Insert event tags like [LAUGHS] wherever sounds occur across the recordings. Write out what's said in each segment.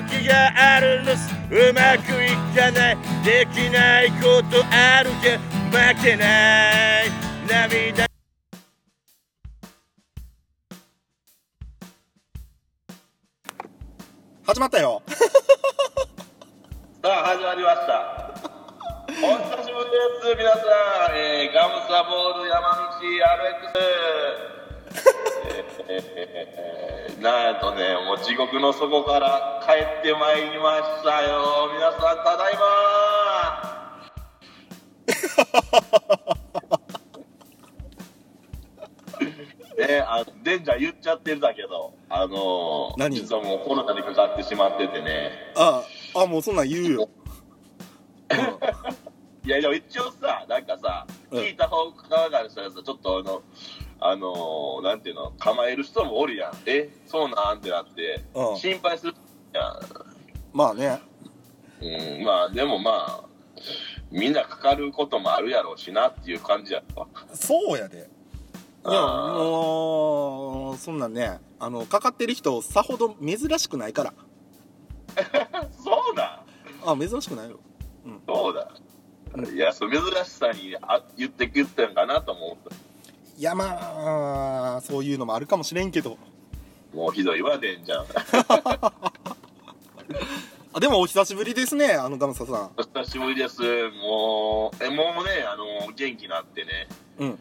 む時があるんです。うまくいかない。できないことあるけど負けない。涙。始まったよ。[LAUGHS] さあ始まりました。お久しぶりです皆さん、えーガムサボール山道 RX [LAUGHS] えーえーなんとねもう地獄の底から帰ってまいりましたよ。皆さんただいま。[LAUGHS] ねあデンジャー言っちゃってるだけどあのー何？実はもうコロナにかかってしまっててね。ああもうそんなん言うよ、[LAUGHS] いやでも一応さ、なんかさ、うん。聞いた方側からしたらさ、ちょっとあの、あのーなんていうの、構える人もおるやん。え、そうなん？ってなって、うん。心配するやまあねん。うん、まあでもまあ、みんなかかることもあるやろうしなっていう感じやった。そうやでいやもうそんなんねあのかかってる人さほど珍しくないから [LAUGHS] そうだ、あ珍しくないよそうだ。いや、そう珍しさにあ言って言ってんかなとも思った。いやまあそういうのもあるかもしれんけどもうひどいわ、でんじゃん。[LAUGHS] あでもお久しぶりですねあのガムサさん。お久しぶりです。もう、え、もうね、あの、元気になってね。うん。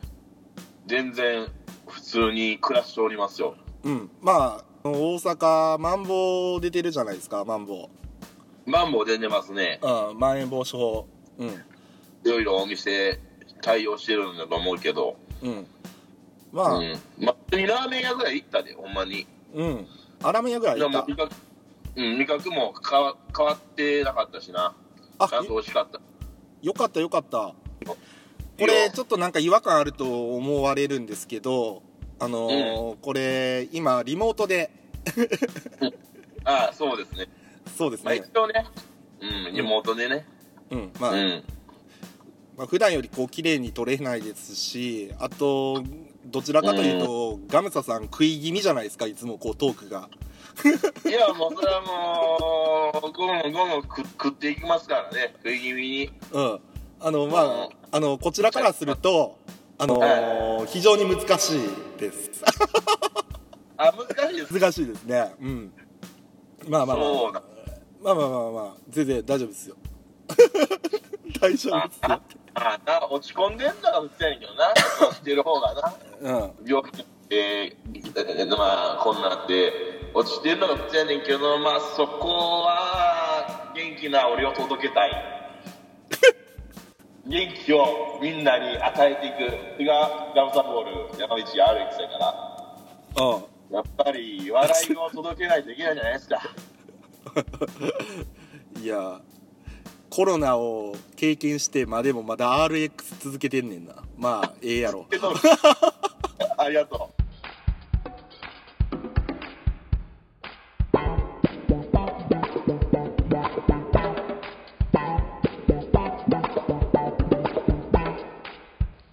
全然普通に暮らしておりますよ。うん。まあ大阪マンボウ出てるじゃないですかマンボマンボウ出てますね。ウうんまん延防止法うん。いろいろお店対応してるんだと思うけど。うん。まあ。うん。ま普通にラーメン屋ぐらい行ったでほんまに。うん。アラメ屋ぐらいで行ったうん味覚も変わ変わってなかったしな。あちゃんと美味しかった。よかったよかった。これちょっとなんか違和感あると思われるんですけどあのーこれ今リモートで。ああそうですね。まあそうですね。一応ね。うんリモートでね。うん。まあ、うん。まあ普段よりこう綺麗に撮れないですしあとどちらかというと、ガムサさん食い気味じゃないですかいつもこうトークが。いやもうそれはもうゴンゴン食食っていきますからね食い気味に。うん。あのまあ、うん。あのこちらからするとあのー非常に難しいです。あ難しいです難しいですね。うん。まあまあまあ。まあまあまあまあ全然大丈夫ですよ。[LAUGHS] 大丈夫あですよ。ああな落ち込んでんのが普通やけどな落ちてる方がなうん。病気で、えーまあこんなんで落ちてるのが普通やねんけどまあそこは元気な俺を届けたい。[LAUGHS] 元気をみんなに与えていくそれがガムサボール山道 RX やからうん。やっぱり笑いを届けないといけないじゃないですか。[LAUGHS] いやコロナを経験してまあでもまだ RX 続けてんねんな。まあええやろ [LAUGHS] ありがと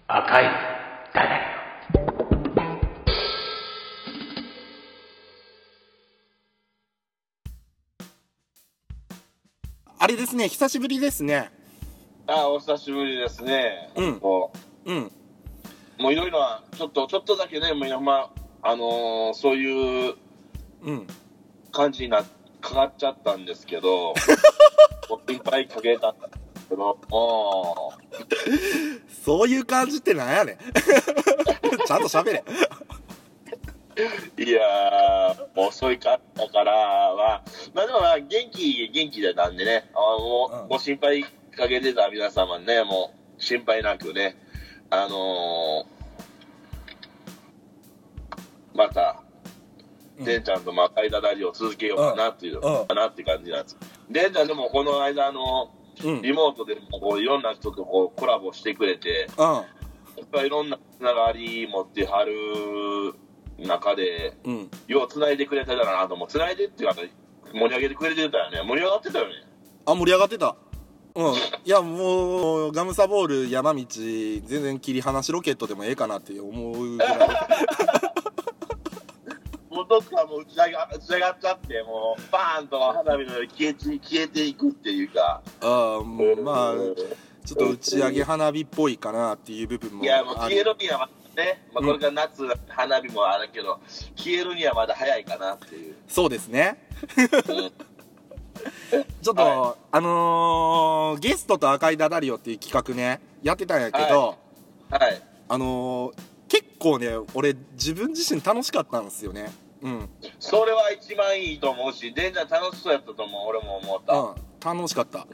赤いダダよあれですね久しぶりですね。うあお久しぶりですね。うん。うんもういろいろはちょっとちょっとだけねもう今まあのーそういううん。感じになかかっちゃったんですけど [LAUGHS] いっぱいかけたんですけどもそういう感じってなんやねん。[LAUGHS] ちゃんと喋れ。ういやー遅いかったからはまあでもまあ元気元気でなんでねあもう、うん。ご心配かけてた皆様にねもう心配なくねあのーまたうん。ちゃんとまあ間ラジオを続けようかなっていう、かなって感じなんです。でんちゃんでもこの間あのうん。リモートでもこういろんな人とこうコラボしてくれてうん。やっぱりいろんなつながり持ってはる中でうん。ようつないでくれてたかなと思う。つないでっていうか盛り上げてくれてたよね。盛り上がってたよね。あ盛り上がってたうん。いやもうガムサボール山道全然切り離しロケットでもええかなって思うぐらい。ももうどっかもう打ち上が打ち上がっちゃってもうバーンと花火のように消えて消えていくっていうか。ああもうまあうんちょっと打ち上げ花火っぽいかなっていう部分もいやもうあ消えるにはね、まあ、これから夏、花火もあるけど消えるにはまだ早いかなっていう、そうですね。うん [LAUGHS] ちょっと、はあのーゲストと赤いダダリオっていう企画ねやってたんやけど、はい。あのー結構ね俺自分自身楽しかったんですよね。うん。それは一番いいと思うしデンジャー楽しそうやったと思う俺も思った。うん。楽しかった。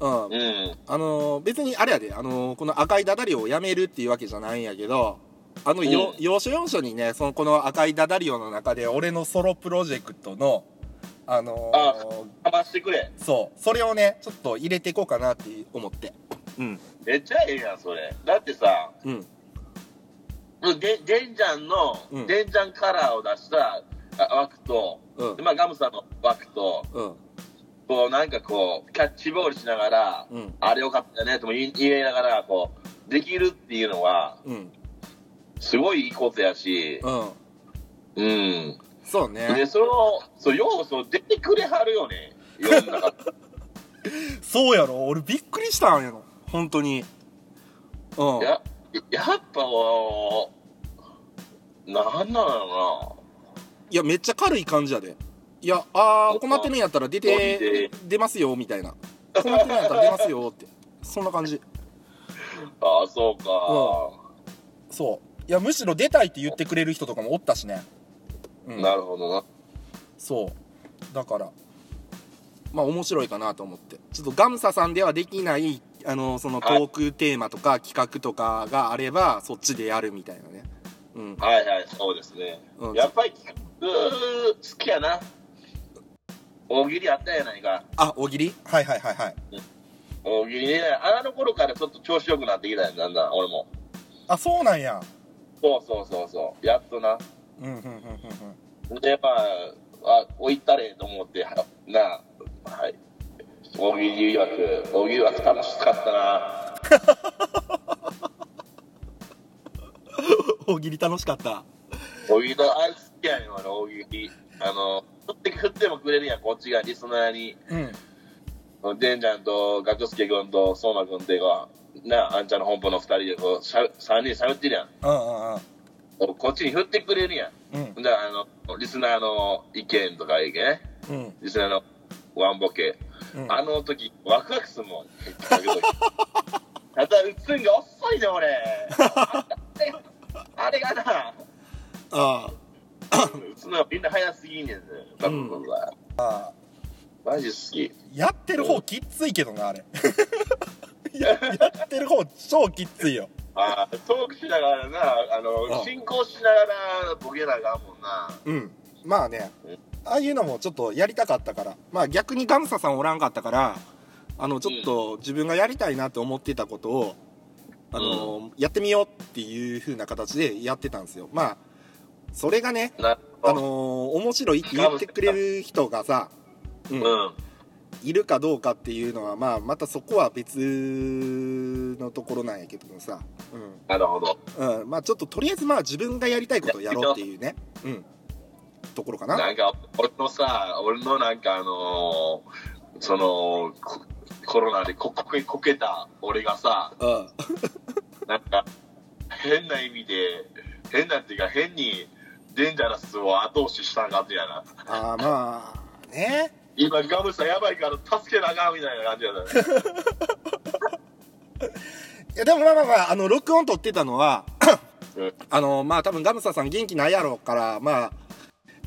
うん、うん。うん、あのー別にあれやで、あのーこの赤いダダリオをやめるっていうわけじゃないんやけどあのよ、うん。要所要所にねそのこの赤いダダリオの中で俺のソロプロジェクトのあのーかましてくれ。そう。それをねちょっと入れていこうかなって思って。うん。めっちゃええやんそれ。だってさうん。デデンジャンの、うん。デンジャンカラーを出したあ枠と、うん。でまあ、ガムさんの枠とうん。こうなんかこうキャッチボールしながら、うん。あれよかったねとも言い言いながらこうできるっていうのはうん。すごいいいことやし、うん。うん。そうね。で、その、そう、要素出てくれはるよね。世の中。[LAUGHS] そうやろ？俺びっくりしたんやろ。本当に。うん。や、やっぱ、なんなのいやめっちゃ軽い感じやで。いやあー困ってるんやったら出てて。出ますよみたいな。困ってるんやったら出ますよって。そんな感じ。[LAUGHS] ああ、そうか。そう。いやむしろ出たいって言ってくれる人とかもおったしねうんなるほどな。そうだからまあ面白いかなと思ってちょっとガムサさんではできないあのそのトークテーマとか企画とかがあればそっちでやるみたいなねうんはいはい、そうですね。うんやっぱり、うー好きやな。大喜利あったやないか。あ大喜利？はいはいはいはい大喜利ね。あの頃からちょっと調子よくなってきたんだんだん、俺も。あそうなんやそうそうそうそう。やっとな。うんうんうんうんで、まあ、あ、置いたれと思って、はなあ、はい。大喜利枠、大喜利枠楽しかったな。う [LAUGHS] ん大喜利楽しかった大喜利の、あれ好きやねん、大喜利。あの、振って、振ってもくれるやん、こっちがリスナーに。うんデンちゃんと、ガクスケ君と、相馬君っていうか、なあ、あんちゃんの本舗の二人でこう、しゃ三人喋ってるやん。うんうんうんこっちに振ってくれるやん。うんで、あの、リスナーの意見とかいけね。うんリスナーのワンボケ。うんあの時、ワクワクするもん。[LAUGHS] ただ、打つんが遅いね、俺。[LAUGHS] あれがな、あ打 [COUGHS] つのがみんな早すぎんねんね。多分僕は。あマジ好き。やってる方きっついけどなあれ [LAUGHS] ややってる方超きっついよあートークしながらな、あの、うん。進行しながらボケなあかんもんな。うん。まあねうんああいうのもちょっとやりたかったから。まあ逆にガムサさんおらんかったからあのちょっと自分がやりたいなって思ってたことをあの、やってみようっていう風な形でやってたんですよ。まあそれがねなあの面白いって言ってくれる人がさ、う、うんん。いるかどうかっていうのはまあまたそこは別のところなんやけどもさ、なるほど。うん。うん、まあちょっととりあえずまあ自分がやりたいことをやろうっていうね、うん、ところかな。なんか、俺のさ、俺のなんかあのーその、ココロナでここけこけた俺がさ、うん。なんか、変な意味で、変なっていうか変にデンジャラスを後押ししたんかってやな。ああまあね今ガムさんやばいから助けなあかんみたいな感じやな。[LAUGHS] いやでもまあまあまああの録音撮ってたのはうん [COUGHS] あのまあ多分ガムサさん元気ないやろうからまあ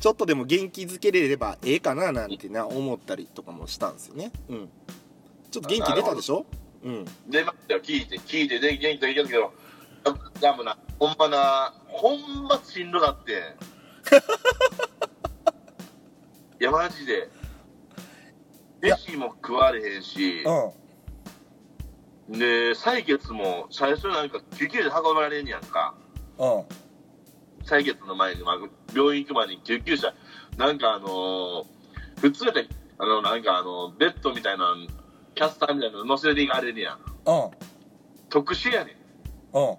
ちょっとでも元気づけれればええかななんてな思ったりとかもしたんですよねうんちょっと元気出たでしょ？うん出ましたよ、聞いて、聞いて、で、元気と言うけど、ガムな、ほんまな、ほんましんどかってん。[LAUGHS] いや、マジで。飯も食われへんし、うん。で、採血も最初なんか救急車で運ばれんねやんか。うん。採血の前に、まあ、病院行くまでに救急車、なんかあのー普通で、あの、なんかあの、ベッドみたいな、キャスターみたいなの乗せていかれるやん。うん。特殊やねん。うん。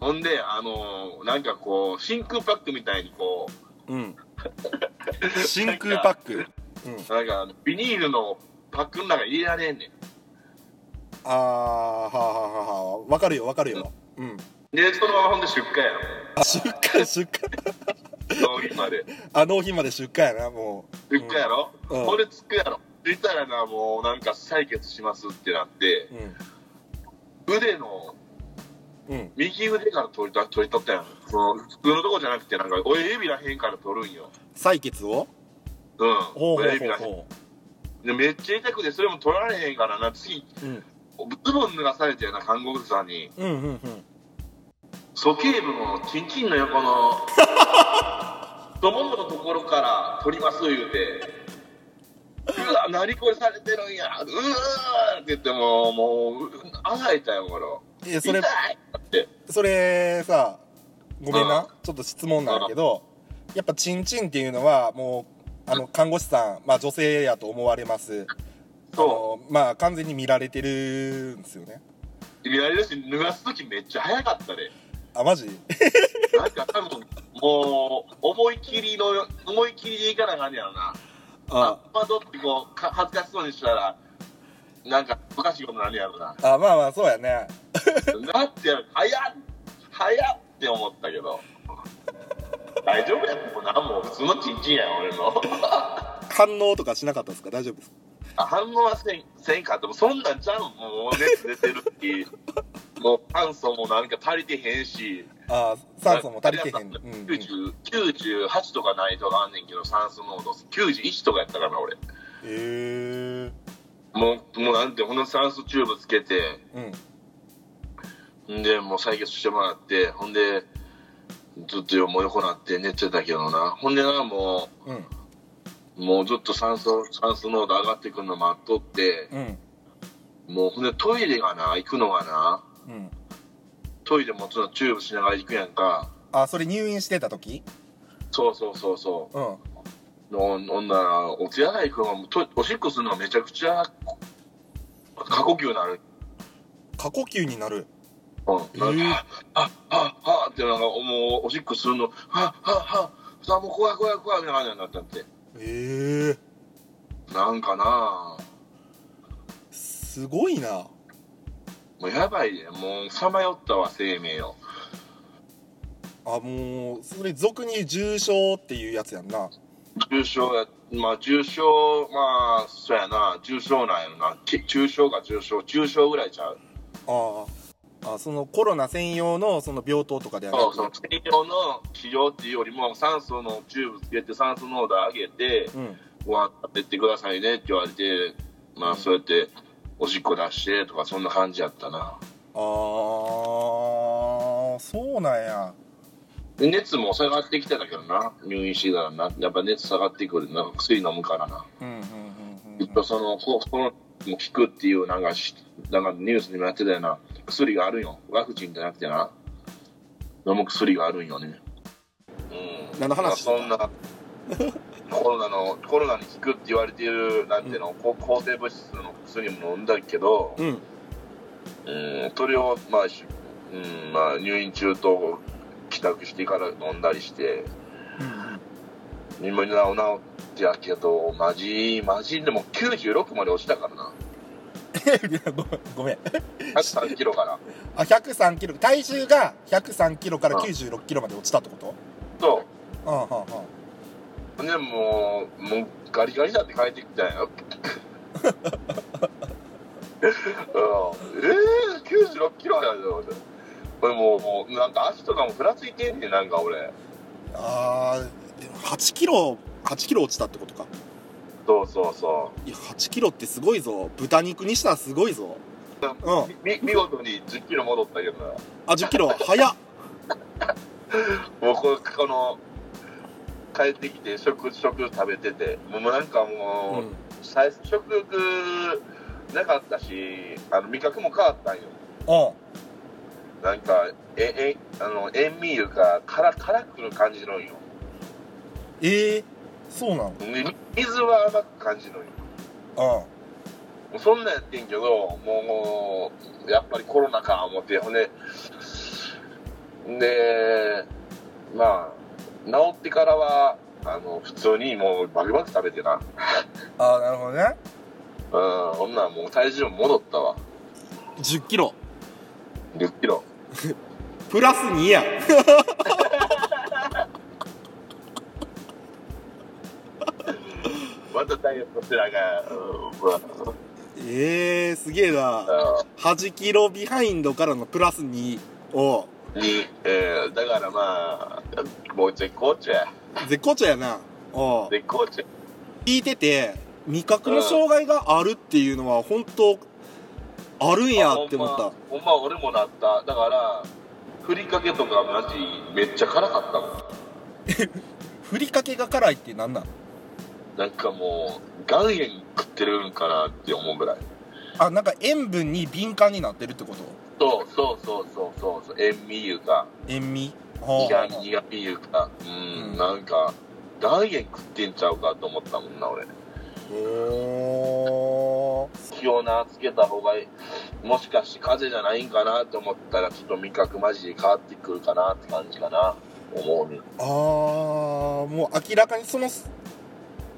ほんで、あのーなんかこう、真空パックみたいにこう、うん。真空パック？うんなんか、ビニールのパックの中に入れられんねん。ああはあはあはあわかるよわかるようんで、そのままほんで出荷やろ。あ出荷出荷納品まで。あ納品まで出荷やなも出荷やろ、うんこれつくやろ？出たらな、もうなんか採血しますってなってう、うん腕のうん右腕から取りた取り取ったやん。その普通のとこじゃなくて、なんか親指らへんから取るんよ。採血を？うん。ほうん。ほうほでめっちゃ痛くて、それも取られへんからな、次、ううん。ズボン脱がされてやな、看護婦さんに。うんうんうん。鼠径部のチンチンの横の太もものところから取ります言うて。うわ何これされてるんや。うわーって言ってももうあがいたよこれいやそれそれさごめんうなちょっと質問なんだけどやっぱチンチンっていうのはもうあの看護師さんまあ女性やと思われます。あそのまあ完全に見られてるんですよね。う見られるし脱がす時めっちゃ早かったで。あマジ？[LAUGHS] なんか多分もう思い切りの思い切りでいかなあかんねやろな。あ。あんまどってこうか恥ずかしそうにしたらなんかおかしいことになるやろな。あまあまあそうやね。[LAUGHS] なってやる。早っ早っって思ったけど大丈夫やもうなもう普通のチンチンやん俺の。反応とかしなかったですか？大丈夫ですか？あ反応はせんせんかってもそんなんちゃうもう熱出てるし [LAUGHS] もう酸素もなんか足りてへんし。あ酸素も足りてへん、うんうん、90 98とかないとかあんねんけど酸素濃度91とかやったからな俺。へえもうもうなんてほんと酸素チューブつけて。うんん。でもう採血してもらってほんでずっともう横なって寝てたけどな。ほんでなもうん。うもうずっと酸素酸素濃度上がってくるの待っとってうん。もうほんでトイレがな行くのがなうん。トイレもちょっとチューブしながら行くやんか。あそれ入院してた時？そうそうそうそう。んうほん。ならお手洗い行くのがもうとおしっこするのがめちゃくちゃ過呼吸になる。過呼吸になる。うん、えー。か、はははってなんかもうおしっこするの、はははさあもう怖い怖い怖いみたいな感じになったって。へえなんかなすごいなもうやばいで、もうさまよったわ、生命よ。あもうそれ俗に重症っていうやつやんな重症や、まあ重症、まあ、そうやな、重症なんやろな。き中症か重症、中症ぐらいちゃう。あああそのコロナ専用のその病棟とかではなくそうそう、専用の治療っていうよりも、酸素のチューブつけて酸素濃度上げて、うん。ご飯食べてくださいねって言われて、まあそうやって、おしっこ出してとか、そんな感じやったな。ああそうなんや。で熱も下がってきてたけどな、入院してたらな、やっぱ熱下がってくる。な、薬飲むからな。うんうんうん。きっとその、ここのも効くっていう、なんかし、なんかニュースにもやってたよな、薬があるんよ。ワクチンじゃなくてな、飲む薬があるんよね。うん。何の話？まあそんな、[LAUGHS] コロナの、コロナに効くって言われている、なんていうの、こ抗生物質の薬も飲んだけど、うんうんうん、それを、まあ、しうん、まあ、入院中と帰宅してから飲んだりして、今になおなおってやけど、マジ、マジでも96まで落ちたからな。[LAUGHS] ごめんごめん103キロから。あ103キロ体重が103キロから96キロまで落ちたってこと？そうんうんうんう。でもう、もうガリガリだって帰ってきたんよ。うん、えー、96キロやで、俺。これもう、もう、なんか足とかもふらついてんねん、なんか俺。あーでも8キロ8キロ落ちたってことか。そうそうそいや8キロってすごいぞ。豚肉にしたらすごいぞ。うん。う。み見事に10キロ戻ったけど。な。あ10キロ。早っ。もうここの帰ってきて食食食べてて。もうなんかもう、うん。最初食欲なかったしあの味覚も変わったんよ。うん。なんかええあの塩味いうか辛辛くる感じのんよええそうなの？み水は甘く感じのんようんもうそんなんやってんけどもうやっぱりコロナか思ってほんででまあ治ってからはあの、普通にもうバクバク食べてな。ああなるほどねうん、ほんならもう体重も戻ったわ。1 0キロ10キロ。[LAUGHS] プラス2や [LAUGHS] ダイエットしてなあかんうん。ええー、すげえな8キロビハインドからのプラス2をに、えー、だからまあ、もう絶好調や。絶好調やなおう絶好調。聞いてて味覚の障害があるっていうのは本当あるんやって思ったほんま、ま俺もなった。だから、ふりかけとかマジめっちゃ辛かったもん。[LAUGHS] ふりかけが辛いってなんなん？なんかもう、岩塩食ってるんかなって思うぐらい。あなんか塩分に敏感になってるってこと？そうそうそうそうそうそう、塩味いうか、塩味？苦味苦味いうか、うん、うんなんか、岩塩食ってんちゃうかと思ったもんな、俺。お気をな、つけた方がいい。もしかして風邪じゃないんかなと思ったら、ちょっと味覚マジで変わってくるかなって感じかな。思うね。あーもう明らかにその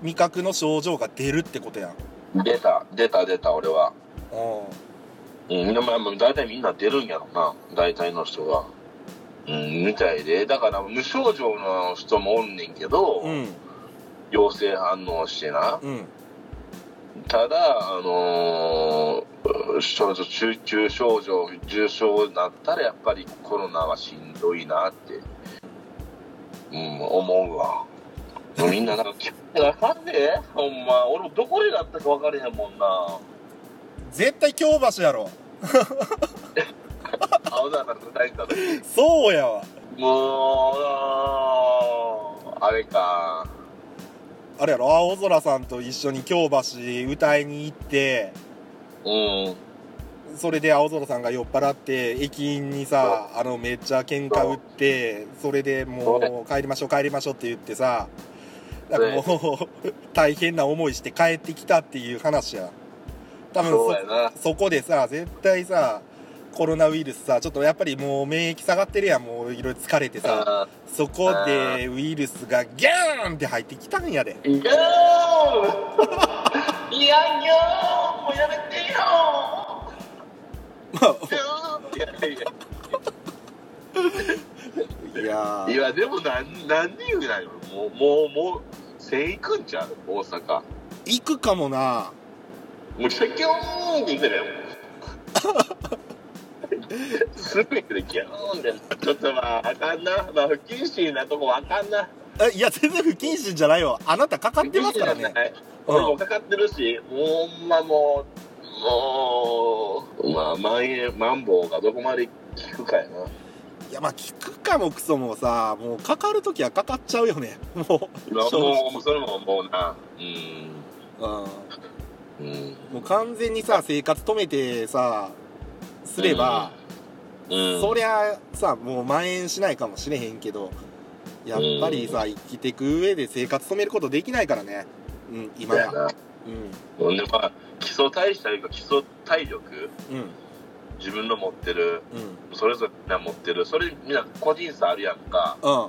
味覚の症状が出るってことやん出た、出た、出た、俺は。ううん、でも、まあ大体みんな出るんやろな。大体の人が。うん、みたいで。だから、無症状の人もおんねんけど、んうん陽性反応してな。うんただ、あのー症状、中級症状、重症になったら、やっぱりコロナはしんどいなって、うん、思うわ。みんななんか、気がかんで、ほんま。俺もどこでなったか分かれへんもんな。絶対京橋やろ青空の歌いた時。そうやわもう、あれか。あれやろ青空さんと一緒に京橋歌いに行ってうん。それで青空さんが酔っ払って駅員にさあのめっちゃ喧嘩売ってそれでもう帰りましょう帰りましょうって言ってさなんかもう大変な思いして帰ってきたっていう話や。多分そ。そそこでさ絶対さコロナウイルスさちょっとやっぱりもう免疫下がってるやん。もういろいろ疲れてさ。あそこでウイルスがギャーンって入ってきたんやで。ーいやーいやいやーもうやめてよ。まあ。ーいやいやいやー。いや、でも何、何人ぐらいよ。もう、もう、もう、1000行くんちゃう大阪。行くかもなもう、キャキョーンって行くねすぐ行くで、キャーンって。ちょっとまあ、あかんな。まあ、不謹慎なとこあかんな。えいや全然不謹慎じゃないよあなたかかってますからね俺もかかってるし、ほんまもう、もう、まあ、まん延、マンボウがどこまで効くかやな。いやまあ聞くかもクソもさもうかかるときはかかっちゃうよね。もう。もう、それももうな、うん、直うん。うん。もう完全にさ生活止めてさすれば、うん、そりゃさもう蔓延しないかもしれへんけどやっぱりさ生きていく上で生活止めることできないからね。うん今やそうんで、まあ、基礎代謝というか、基礎体力、うん自分の持ってる、うんそれぞれみんな持ってる、それみんな個人差あるやんか。うん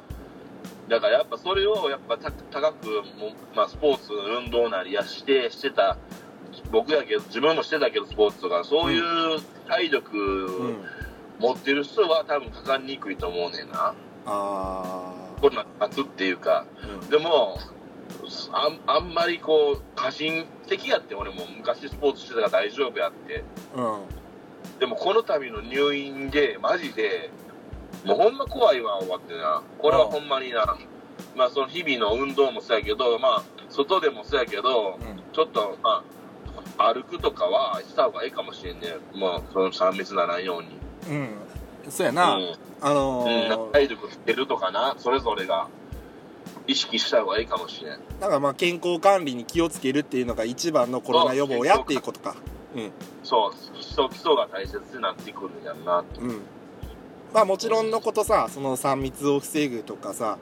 だからやっぱそれをやっぱた高くも、まあ、スポーツ、運動なりやして、してた、僕やけど、自分もしてたけど、スポーツとか、そういう体力うん持ってる人は多分かかりにくいと思うねんな。あコロナ勝つっていうか。ーうんでも、あんあんまりこう、過信的やって、俺も昔スポーツしてたから大丈夫やって。うんでもこの度の入院で、マジで、もうほんま怖いわ、終わってな。これはほんまにな。まあその日々の運動もそうやけど、まあ外でもそうやけど、ちょっと、まあ、歩くとかはした方がいいかもしれんね。まあその3密ならんように。うん、うん、そうやな、うん。あのうん、ー体力つけるとかな、それぞれが意識した方がいいかもしれん。なんかまあ健康管理に気をつけるっていうのが一番のコロナ予防やっていうことかうんそう、基礎、基礎が大切になってくるんやんな。うん。まあもちろんのことさその3密を防ぐとかさ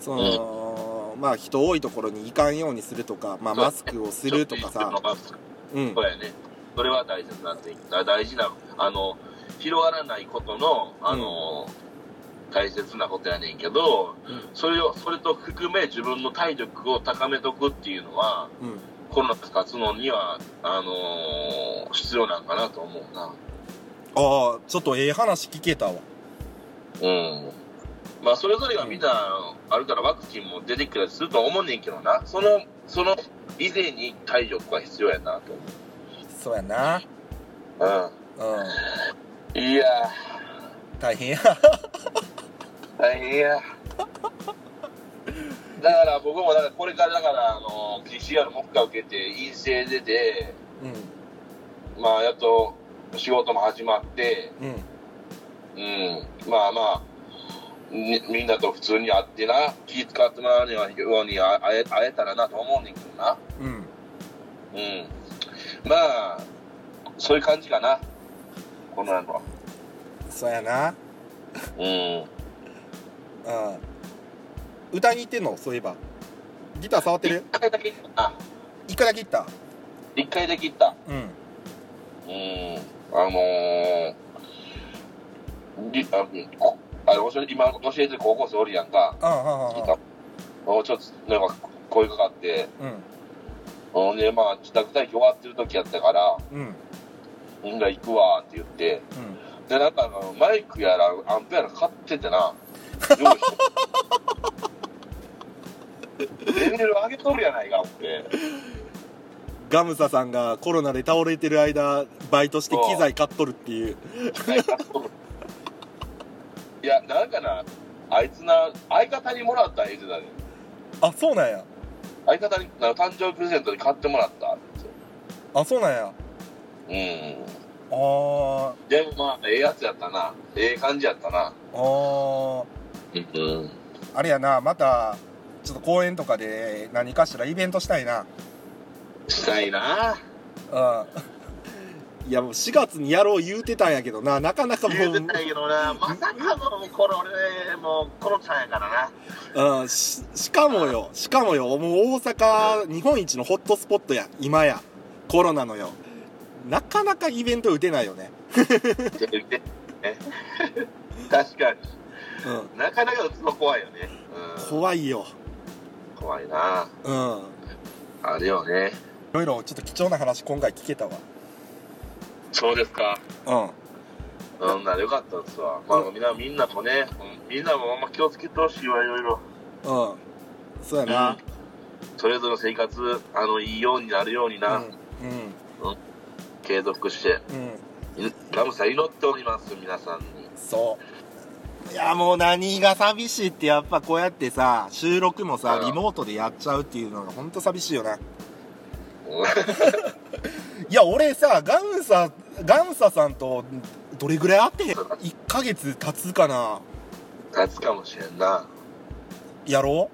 その、まあ人多いところに行かんようにするとか、まあ、マスクをするとかさ。マスク。うん。そうやね。それは大切になって大事な、あの、広がらないことの、あの、大切なことやねんけど、それを、それと含め自分の体力を高めとくっていうのは、うんコロナ勝つのには、あのー必要なんかなと思うな。ああちょっとええ話聞けたわうん。まあ、それぞれがみんなあるからワクチンも出てきたりするとは思うねんけどな。その、その以前に体力は必要やなとそうやな思う。うんうん。いや大変やー、大変や。だから僕もだからこれからだから、あの、PCR もう一回受けて陰性出て、うんまあ、やっと仕事も始まって、うんうん、まあまあ、みみんなと普通に会ってな、気使ってもらうように会え会えたらなと思うねんけどな。うんうん。まあ、そういう感じかな。こののは。そうやなうん。うん歌いに行ってんのそういえば。ギター触って一る回だけ行った。一回だけ行った？一回だけ行った。うん。うん。あのー、りああ今教えてる高校生おるやんか。ああああギター。もうちょっと、なんか声かかって、うん。ほんで、まあ、自宅待機終わってる時やったから、うんうんが行くわって言って、うん。で、なんかあの、マイクやら、アンプやら買っててな、用意して。レベル上げとるやないか、思って。ガムサさんがコロナで倒れてる間バイトして機材買っとるっていういや、なんかな、あいつな、相方にもらった言ってたね。あそうなんや相方に、な誕生日プレゼントに買ってもらったあそうなんや言って。あーうん。でもまあ、ええやつやったな。ええ感じやったな。あーうん。あれやなまたちょっと公園とかで何かしらイベントしたいな。したいな。うん。いやもう4月にやろう言うてたんやけどな。なかなかも言うてうたんやけどな、まさかの、これ俺、もう、コロちゃんやからな。うん、ししかもよ。しかもよ。もう大阪日本一のホットスポットや。今や。コロナのよ。なかなかイベント打てないよね。確かに。うん。なかなか打つの怖いよね。うん。怖いよ怖いな。うん。いあるよね。ろいろちょっと貴重な話今回聞けたわ。そうですか。うん。うん、ならよかったですわ。まあ、みん。な、みんなもね、うんみんなもあんま気をつけてほしいわ、いろいろ。うん。そうやな。それぞれの生活、あの、いいようになるようにな、うん。継続して、うん。うんいガムさん祈っております、皆さんに。そういやもう何が寂しいってやっぱこうやってさ収録もさうん。リモートでやっちゃうっていうのがほんと寂しいよな。うん。いや俺さガンサガンサさんとどれぐらい会ってへん1ヶ月経つかな？立つかもしれんな。やろ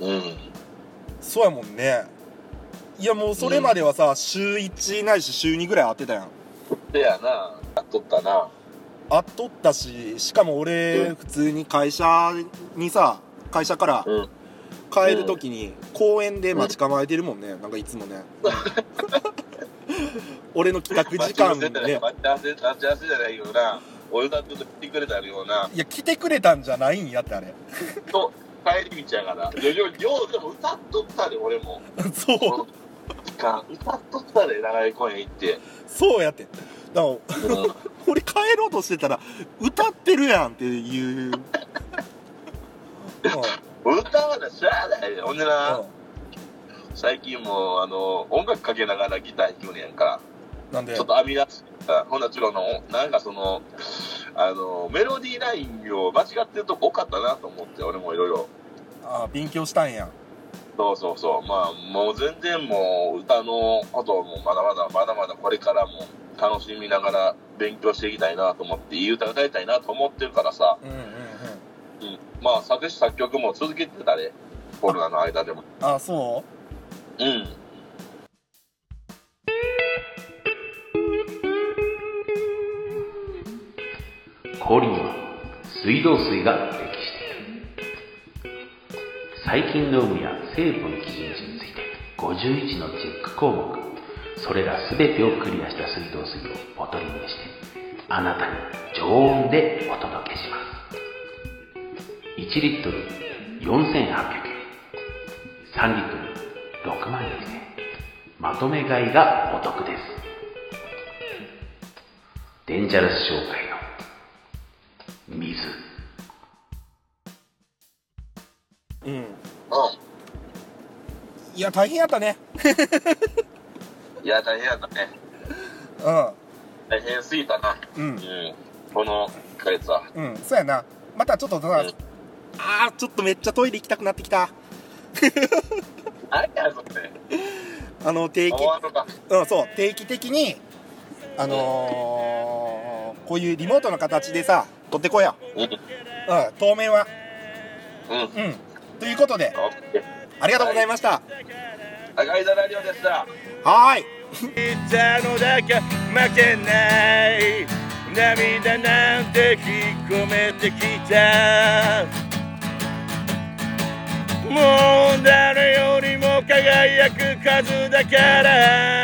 う？うん。そうやもんね。いやもうそれまではさ、週1ないし週2ぐらい会ってたやん。でやな、やっとったな。会っとったししかも俺うん普通に会社にさ会社からうん。帰る時に公園で待ち構えてるもんねなんかいつもね [LAUGHS] 俺の帰宅時間待ち合わせね待ち合わせ、じゃないよな。お湯だって来てくれたような。いや来てくれたんじゃないんやってあれと、帰り道やから。よう、よう、でも歌っとったで、俺も。[LAUGHS] そう歌っとったで、長井公園行って。そうやってだからうん。俺帰ろうとしてたら歌ってるやんっていう、うん歌はな、しゃあないで。ほんでな、うん最近もう、あの、音楽かけながらギター弾くねやんか。なんで？ちょっと編み出す。ほんならちょっとあの、なんかその、あの、メロディーラインを間違ってるとこ多かったなと思って、俺もいろいろ。ああ勉強したんやそうそうそう。まあ、もう全然もう、歌のこともまだまだ、まだまだこれからも楽しみながら勉強していきたいなと思って、いい歌歌いたいなと思ってるからさ、うんうんうんうん。まあ、作詞作曲も続けてたね。コロナの間でも。ああそう？ん。氷には水道水が適している細菌の有無や成分基準値について51のチェック項目それら全てをクリアした水道水をボトリングしてあなたに常温でお届けします。1リットル4800円。3リットル6万円。まとめ買いがお得です。デンジャラス商会の水。うん。ういや大変やったね。ん。[LAUGHS] いや、大変やったね。う大変すぎたな。んうんうん。この1ヶ月は。うんそうやなまたちょっとさ、うんあーちょっとめっちゃトイレ行きたくなってきた何やそれ。あの定期。うんそう定期的にあのー、こういうリモートの形でさ撮ってこようん。ううん当面はうん。うんということで。ありがとうございました赤いザラリオでした。はーい言ったのだけ負けない涙なんて引っ込めてきた。もう誰よりも輝く数だから。